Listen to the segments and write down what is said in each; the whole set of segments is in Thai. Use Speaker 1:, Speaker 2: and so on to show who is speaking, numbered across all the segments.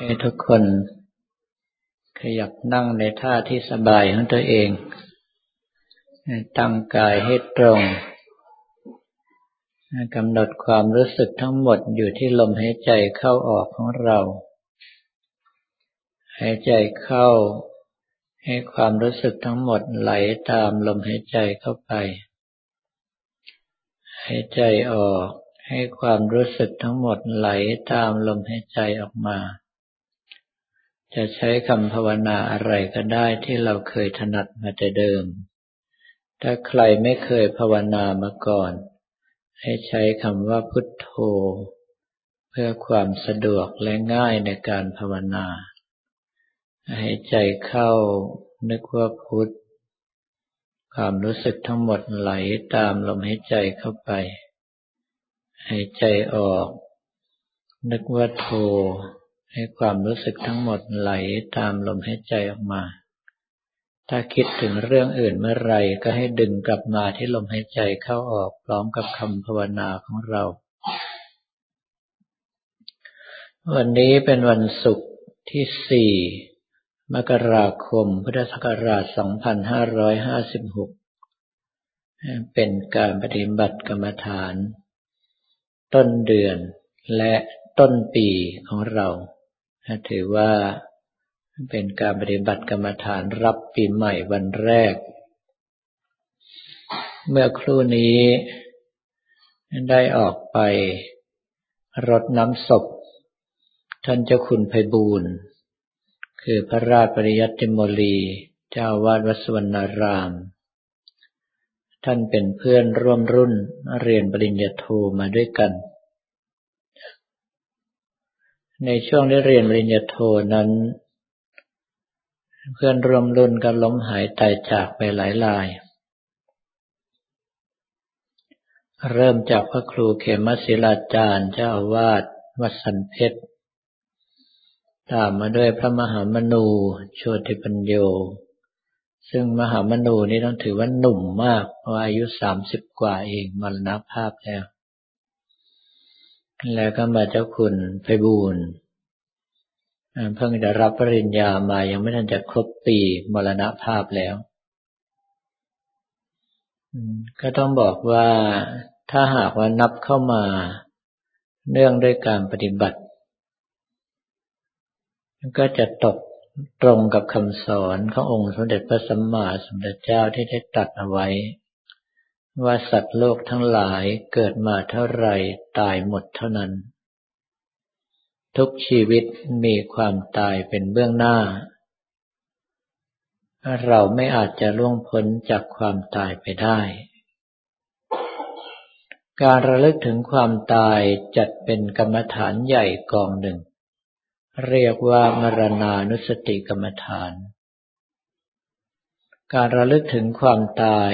Speaker 1: ให้ทุกคนขยับนั่งในท่าที่สบายของตัวเอง ตั้งกายให้ตรง กำหนดความรู้สึกทั้งหมดอยู่ที่ลมหายใจเข้าออกของเรา หายใจเข้า ให้ความรู้สึกทั้งหมดไหลตามลมหายใจเข้าไป หายใจออกให้ความรู้สึกทั้งหมดไหลตามลมหายใจออกมา จะใช้คำภาวนาอะไรก็ได้ที่เราเคยถนัดมาแต่เดิม ถ้าใครไม่เคยภาวนามาก่อน ให้ใช้คำว่าพุทโธ เพื่อความสะดวกและง่ายในการภาวนา ให้ใจเข้านึกว่าพุทความรู้สึกทั้งหมดไหลตามลมหายใจเข้าไปให้ใจออก นึกว่าโท ให้ความรู้สึกทั้งหมดไหลตามลมหายใจออกมา ถ้าคิดถึงเรื่องอื่นเมื่อไรก็ให้ดึงกลับมาที่ลมหายใจเข้าออกพร้อมกับคำภาวนาของเรา วันนี้เป็นวันศุกร์ที่สี่มกราคม พุทธศักราช 2556 เป็นการปฏิบัติกรรมฐาน ต้นเดือนและต้นปีของเรา ถือว่าเป็นการปฏิบัติกรรมฐานรับปีใหม่วันแรก เมื่อครู่นี้ได้ออกไปรดน้ำศพ ท่านเจ้าคุณไพบูรณ์คือพระราชปริยัติโมลี เจ้าวาดวัดสวรรณาราม ท่านเป็นเพื่อนร่วมรุ่นเรียนปริญญาโทมาด้วยกัน ในช่วงที่เรียนปริญญาโทนั้น เพื่อนร่วมรุ่นก็ล้มหายตายจากไปหลายราย เริ่มจากพระครูเขมศิลาจารย์เจ้าอาวาสวัดสันเพชร ตามมาด้วยพระมหามนูโชติปัญโย ซึ่งมหามนูนี้ต้องถือว่าหนุ่มมากเพราะอายุสามสิบกว่าเองมรณภาพแล้ว แล้วก็มาเจ้าคุณไพบูลเพิ่งจะรับปริญญามายังไม่ทันจะครบปีมรณภาพแล้ว ก็ต้องบอกว่าถ้าหากว่านับเข้ามาเนื่องด้วยการปฏิบัติ ก็จะตกตรงกับคำสอนขององค์สมเด็จพระสัมมาสัมพุทธเจ้าที่ได้ตรัสเอาไว้ ว่าสัตว์โลกทั้งหลายเกิดมาเท่าไรตายหมดเท่านั้น ทุกชีวิตมีความตายเป็นเบื้องหน้า เราไม่อาจจะล่วงพ้นจากความตายไปได้ การระลึกถึงความตายจัดเป็นกรรมฐานใหญ่กองหนึ่ง เรียกว่ามรณานุสติกรรมฐาน การระลึกถึงความตาย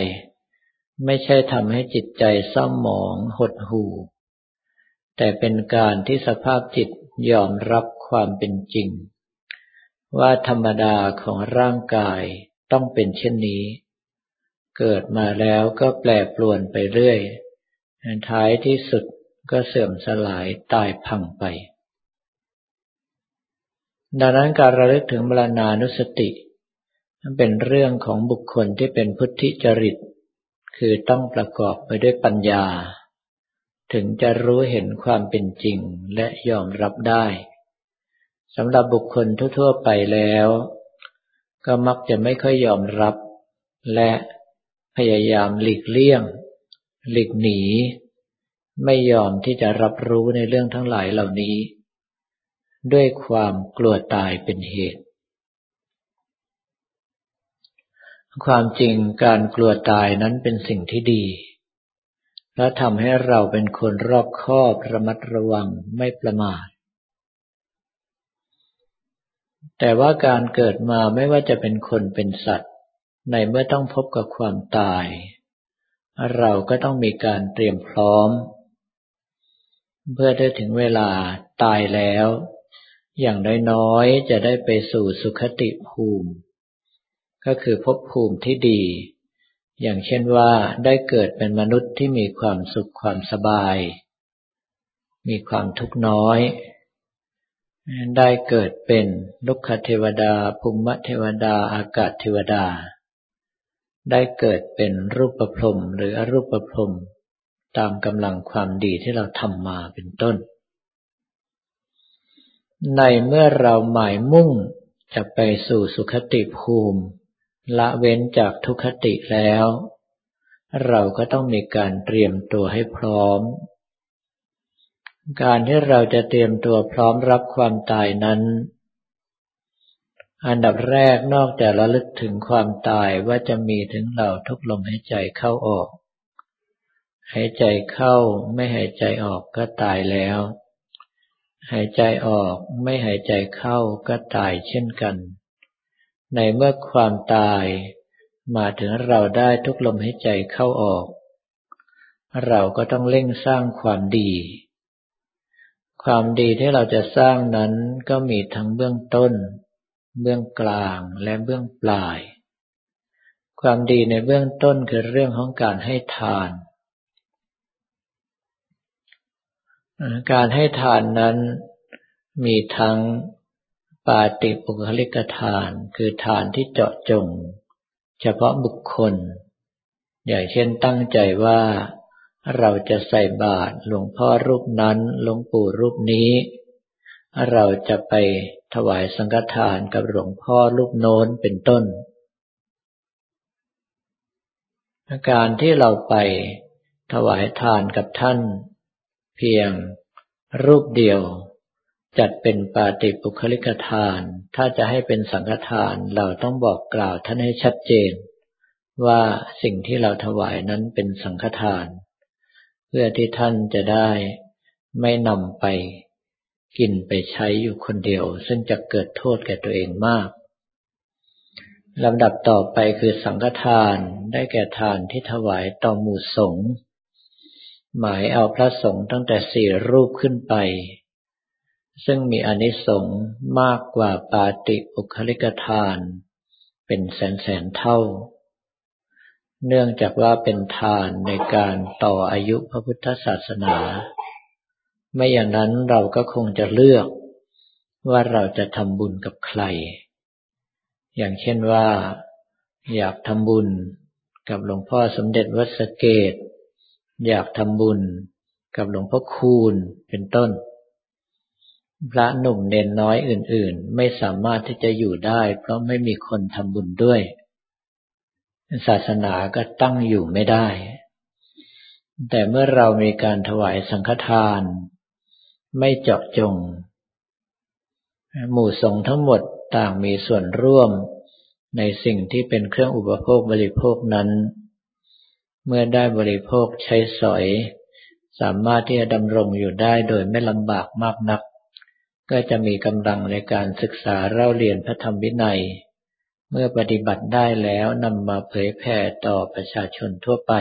Speaker 1: ไม่ใช่ทำให้จิตใจเศร้าหมองหดหู่ แต่เป็นการที่สภาพจิตยอมรับความเป็นจริง ว่าธรรมดาของร่างกายต้องเป็นเช่นนี้ เกิดมาแล้วก็แปรปรวนไปเรื่อย ท้ายที่สุดก็เสื่อมสลายตายพังไป ดังนั้นการระลึกถึงมรณานุสติ เป็นเรื่องของบุคคลที่เป็นพุทธิจริต คือต้องประกอบไปด้วยปัญญา ถึงจะรู้เห็นความเป็นจริงและยอมรับได้สำหรับบุคคลทั่วๆไปแล้ว ก็มักจะไม่ค่อยยอมรับ และพยายามหลีกเลี่ยง หลีกหนี ไม่ยอมที่จะรับรู้ในเรื่องทั้งหลายเหล่านี้ ด้วยความกลัวตายเป็นเหตุ ความจริงการกลัวตายนั้นเป็นสิ่งที่ดี และทำให้เราเป็นคนรอบคอบระมัดระวังไม่ประมาท แต่ว่าการเกิดมาไม่ว่าจะเป็นคนเป็นสัตว์ ในเมื่อต้องพบกับความตาย เราก็ต้องมีการเตรียมพร้อม เพื่อได้ถึงเวลาตายแล้ว อย่างน้อยๆจะได้ไปสู่สุขติภูมิ ก็คือภพภูมิที่ดี อย่างเช่นว่าได้เกิดเป็นมนุษย์ที่มีความสุขความสบาย มีความทุกข์น้อย ได้เกิดเป็นลุกขเทวดาภูมิเทวดาอากาศเทวดา ได้เกิดเป็นรูปประพรมหรืออรูปประพรมตามกำลังความดีที่เราทำมาเป็นต้น ในเมื่อเราหมายมุ่งจะไปสู่สุขติภูมิ ละเว้นจากทุกขติแล้ว เราก็ต้องมีการเตรียมตัวให้พร้อม การที่เราจะเตรียมตัวพร้อมรับความตายนั้น อันดับแรกนอกจากระลึกถึงความตายว่าจะมีถึงเราทุกลมหายใจเข้าออกหายใจเข้าไม่หายใจออกก็ตายแล้ว หายใจออกไม่หายใจเข้าก็ตายเช่นกัน ในเมื่อความตายมาถึงเราได้ทุกลมหายใจเข้าออก เราก็ต้องเร่งสร้างความดี ความดีที่เราจะสร้างนั้นก็มีทั้งเบื้องต้น เบื้องกลางและเบื้องปลาย ความดีในเบื้องต้นคือเรื่องของการให้ทาน การให้ทานนั้นมีทั้ง ปาติปุคลิกทานคือทานที่เจาะจง เฉพาะบุคคล อย่างเช่นตั้งใจว่าเราจะใส่บาตรหลวงพ่อรูปนั้นหลวงปู่รูปนี้ เราจะไปถวายสังฆทานกับหลวงพ่อรูปโน้นเป็นต้นการที่เราไปถวายทานกับท่าน เพียงรูปเดียว จัดเป็นปาติปุคลิกทาน ถ้าจะให้เป็นสังฆทานเราต้องบอกกล่าวท่านให้ชัดเจน ว่าสิ่งที่เราถวายนั้นเป็นสังฆทาน เพื่อที่ท่านจะได้ไม่นำไปกินไปใช้อยู่คนเดียว ซึ่งจะเกิดโทษแก่ตัวเองมากลำดับต่อไปคือสังฆทานได้แก่ทานที่ถวายต่อหมู่สงฆ์หมายเอาพระสงฆ์ตั้งแต่สี่รูปขึ้นไป ซึ่งมีอนิสงส์มากกว่าปาติอุคลิกทาน เป็นแสนแสนเท่า เนื่องจากว่าเป็นทานในการต่ออายุพระพุทธศาสนา ไม่อย่างนั้นเราก็คงจะเลือกว่าเราจะทำบุญกับใคร อย่างเช่นว่า อยากทำบุญกับหลวงพ่อสมเด็จวัดสเกต อยากทำบุญกับหลวงพ่อคูณเป็นต้น พระหนุ่มเนนน้อยอื่นๆ ไม่สามารถที่จะอยู่ได้ เพราะไม่มีคนทำบุญด้วย ศาสนาก็ตั้งอยู่ไม่ได้ แต่เมื่อเรามีการถวายสังฆทาน ไม่เจาะจง หมู่สงฆ์ทั้งหมดต่างมีส่วนร่วมในสิ่งที่เป็นเครื่องอุปโภคบริโภคนั้น เมื่อได้บริโภคใช้สอย สามารถที่จะดำรงอยู่ได้โดยไม่ลำบากมากนัก ก็จะมีกำลังในการศึกษาเล่าเรียนพระธรรมวินัย เมื่อปฏิบัติได้แล้วนำมาเผยแผ่ต่อประชาชนทั่วไป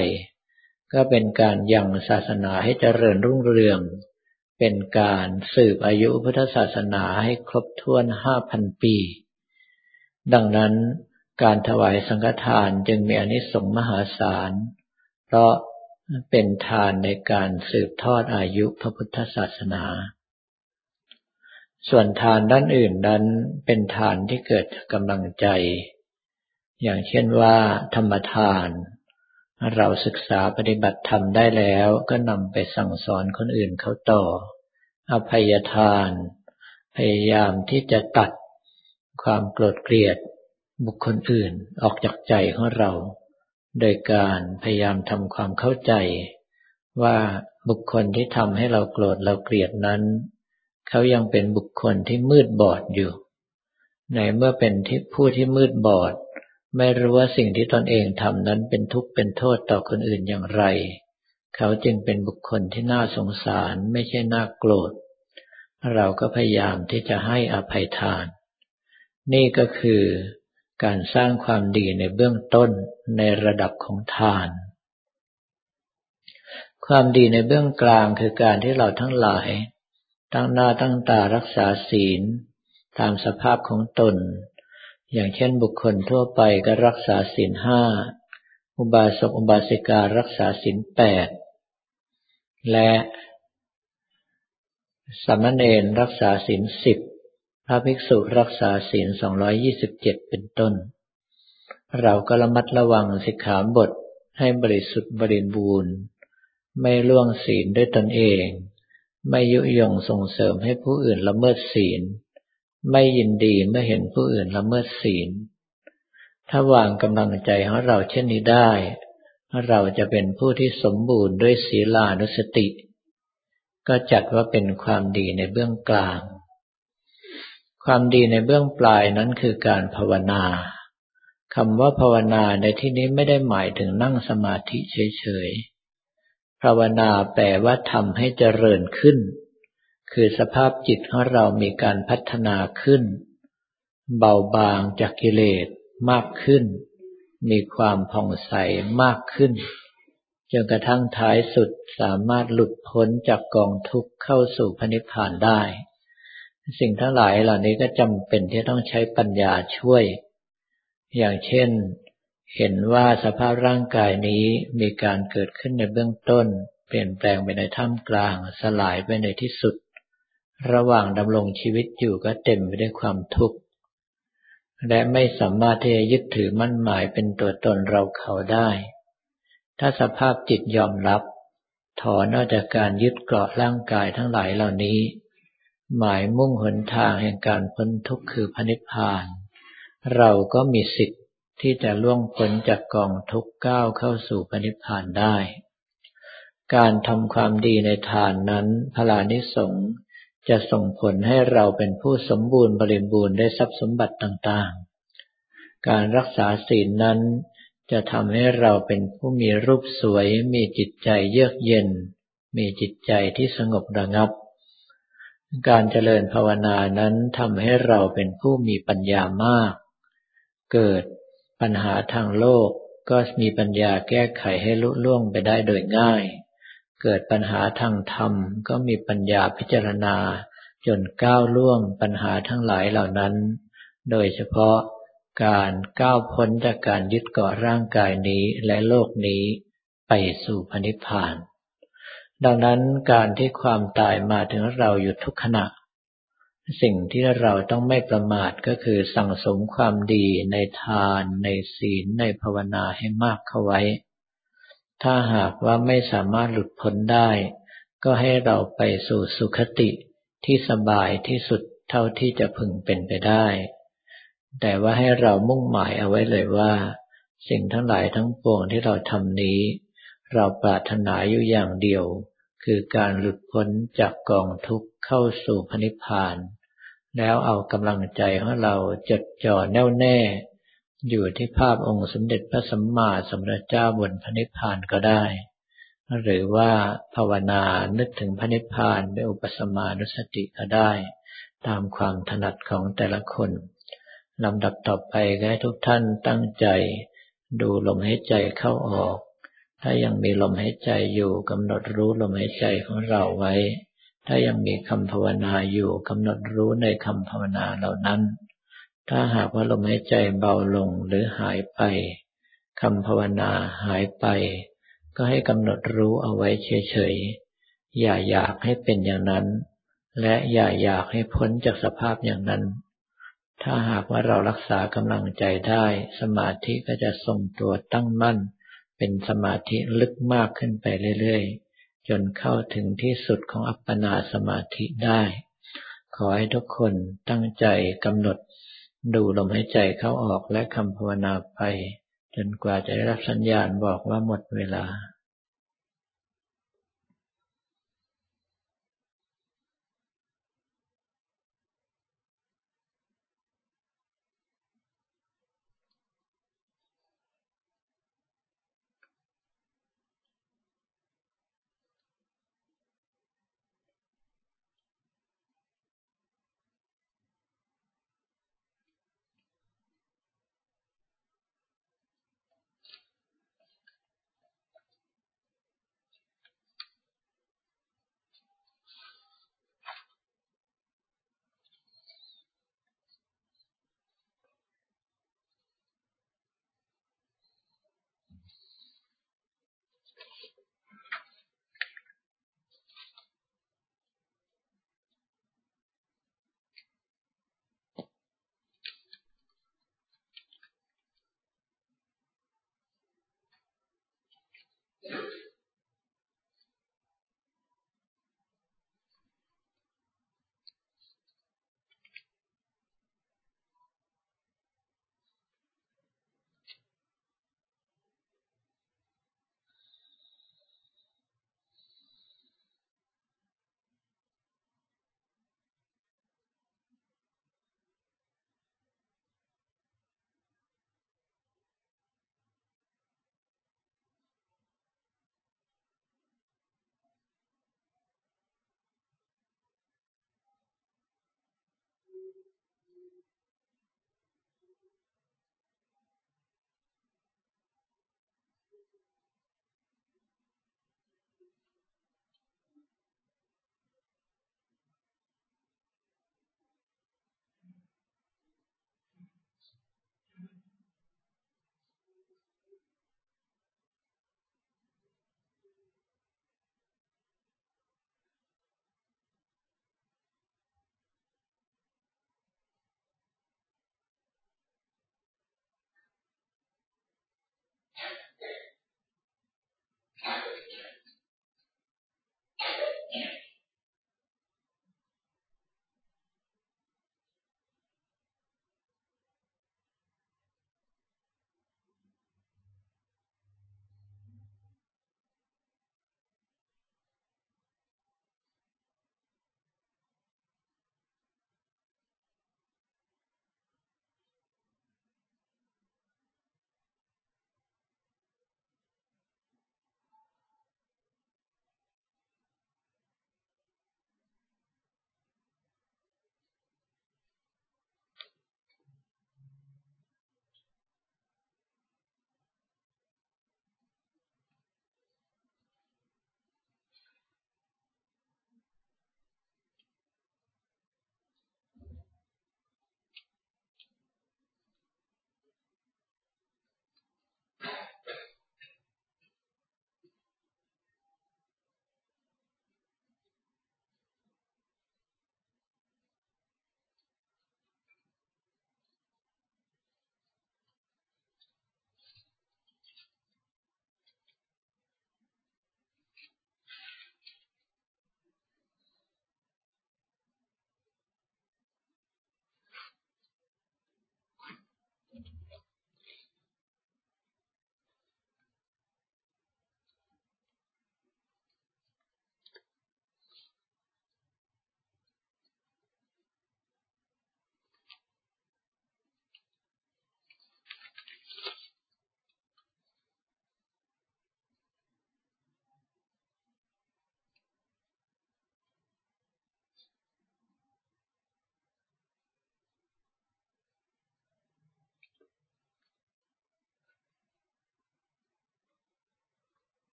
Speaker 1: ก็เป็นการยังศาสนาให้เจริญรุ่งเรือง เป็นการสืบอายุพุทธศาสนาให้ครบถ้วนห้าพันปี ดังนั้นการถวายสังฆทานจึงมีอนิสงส์มหาศาล เพราะเป็นทานในการสืบทอดอายุพระพุทธศาสนา ส่วนทานด้านอื่นนั้นเป็นทานที่เกิดกำลังใจ อย่างเช่นว่า ธรรมทาน เราศึกษาปฏิบัติธรรมได้แล้วก็นำไปสั่งสอนคนอื่นเขาต่อ อภัยทาน พยายามที่จะตัดความโกรธเกลียดบุคคลอื่นออกจากใจของเรา โดยการพยายามทำความเข้าใจ ว่าบุคคลที่ทำให้เราโกรธเราเกลียดนั้น เขายังเป็นบุคคลที่มืดบอดอยู่ ในเมื่อเป็นที่ผู้ที่มืดบอด ไม่รู้ว่าสิ่งที่ตนเองทำนั้นเป็นทุกข์เป็นโทษต่อคนอื่นอย่างไร เขาจึงเป็นบุคคลที่น่าสงสารไม่ใช่น่าโกรธ เราก็พยายามที่จะให้อภัยทาน นี่ก็คือการสร้างความดีในเบื้องต้นในระดับของทาน ความดีในเบื้องกลางคือการที่เราทั้งหลาย ตั้งหน้าตั้งตารักษาศีล ตามสภาพของตน อย่างเช่นบุคคลทั่วไปก็รักษาศีลห้า อุบาสกอุบาสิการักษาศีลแปด และสมณเณรรักษาศีลสิบ พระภิกษุรักษาศีล227เป็นต้น เราก็ระมัดระวังสิกขาบทให้บริสุทธิ์บริบูรณ์ ไม่ล่วงศีลด้วยตนเอง ไม่ยุยงส่งเสริมให้ผู้อื่นละเมิดศีล ไม่ยินดีเมื่อเห็นผู้อื่นละเมิดศีล ถ้าวางกำลังใจของเราเช่นนี้ได้ เราจะเป็นผู้ที่สมบูรณ์ด้วยศีลานุสติ ก็จัดว่าเป็นความดีในเบื้องกลาง ความดีในเบื้องปลายนั้นคือการภาวนาคำว่าภาวนาในที่นี้ไม่ได้หมายถึงนั่งสมาธิเฉยๆ ภาวนาแปลว่าทำให้เจริญขึ้น คือสภาพจิตของเรามีการพัฒนาขึ้น เบาบางจากกิเลสมากขึ้น มีความผ่องใสมากขึ้นจนกระทั่งท้ายสุดสามารถหลุดพ้นจากกองทุกข์เข้าสู่พระนิพพานได้ สิ่งทั้งหลายเหล่านี้ก็จำเป็นที่ต้องใช้ปัญญาช่วย อย่างเช่น เห็นว่าสภาพร่างกายนี้มีการเกิดขึ้นในเบื้องต้น เปลี่ยนแปลงไปในท่ามกลาง สลายไปในที่สุด ระหว่างดำรงชีวิตอยู่ก็เต็มไปด้วยความทุกข์ และไม่สามารถที่จะยึดถือมั่นหมายเป็นตัวตนเราเขาได้ ถ้าสภาพจิตยอมรับ ถอนออกจากการยึดเกาะร่างกายทั้งหลายเหล่านี้ หมายมุ่งหนทางแห่งการพ้นทุกข์คือพระนิพพาน เราก็มีสิทธิ ที่จะล่วงพ้นจากกองทุกข์ก้าวเข้าสู่ปณิพานได้ การทำความดีในทานนั้นพลานิสงจะส่งผลให้เราเป็นผู้สมบูรณ์บริบูรณ์ได้ทรัพย์สมบัติต่างๆ การรักษาศีลนั้นจะทำให้เราเป็นผู้มีรูปสวย มีจิตใจเยือกเย็น มีจิตใจที่สงบระงับ การเจริญภาวนานั้นทำให้เราเป็นผู้มีปัญญามาก เกิด ปัญหาทางโลกก็มีปัญญาแก้ไขให้ลุล่วงไปได้โดยง่าย เกิดปัญหาทางธรรมก็มีปัญญาพิจารณา จนก้าวล่วงปัญหาทั้งหลายเหล่านั้น โดยเฉพาะการก้าวพ้นจากการยึดเกาะร่างกายนี้และโลกนี้ไปสู่พนิพพาน ดังนั้นการที่ความตายมาถึงเราอยู่ทุกขณะ สิ่งที่เราต้องไม่ประมาทก็คือสั่งสมความดีในทาน ในศีล ในภาวนาให้มากเข้าไว้ ถ้าหากว่าไม่สามารถหลุดพ้นได้ ก็ให้เราไปสู่สุขติที่สบายที่สุดเท่าที่จะพึงเป็นไปได้ แต่ว่าให้เรามุ่งหมายเอาไว้เลยว่า สิ่งทั้งหลายทั้งปวงที่เราทำนี้ เราปรารถนาอยู่อย่างเดียว คือการหลุดพ้นจากกองทุกข์เข้าสู่พระนิพพาน แล้วเอากำลังใจของเราจดจ่อแน่วแน่ อยู่ที่ภาพองค์สมเด็จพระสัมมาสัมพุทธเจ้าบนพระนิพพานก็ได้ หรือว่าภาวนานึกถึงพระนิพพานด้วยอุปสมานุสติก็ได้ ตามความถนัดของแต่ละคนลำดับต่อไปก็ให้ทุกท่านตั้งใจ ดูลมหายใจเข้าออก ถ้ายังมีลมหายใจอยู่กำหนดรู้ลมหายใจของเราไว้ ถ้ายังมีคำภาวนาอยู่กำหนดรู้ในคำภาวนาเหล่านั้น ถ้าหากว่าลมหายใจเบาลงหรือหายไปคำภาวนาหายไป ก็ให้กำหนดรู้เอาไว้เฉยๆ อย่าอยากให้เป็นอย่างนั้น และอย่าอยากให้พ้นจากสภาพอย่างนั้น ถ้าหากว่าเรารักษากำลังใจได้ สมาธิก็จะทรงตัวตั้งมั่น เป็นสมาธิลึกมากขึ้นไปเรื่อยๆ จนเข้าถึงที่สุดของอัปปนาสมาธิได้ ขอให้ทุกคนตั้งใจกำหนด ดูลมหายใจเข้าออกและคำภาวนาไป จนกว่าจะได้รับสัญญาณบอกว่าหมดเวลา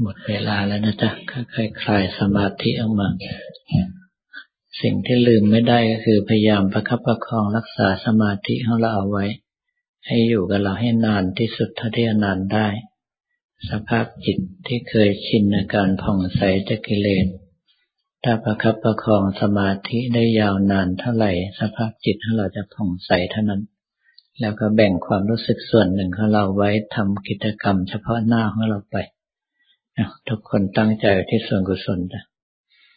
Speaker 1: หมดเวลาแล้วนะจ๊ะค่อยๆคลายสมาธิออกมา สิ่งที่ลืมไม่ได้ก็คือพยายามประคับประคองรักษาสมาธิของเราเอาไว้ ให้อยู่กับเราให้นานที่สุดเท่าที่จะนานได้ สภาพจิตที่เคยชินในการผ่องใสจากกิเลสถ้าประคับประคองสมาธิได้ยาวนานเท่าไหร่ สภาพจิตของเราจะผ่องใสเท่านั้น แล้วก็แบ่งความรู้สึกส่วนหนึ่งของเราไว้ทำกิจกรรมเฉพาะหน้าของเราไป ทุกคนตั้งใจที่ส่วนกุศลนะ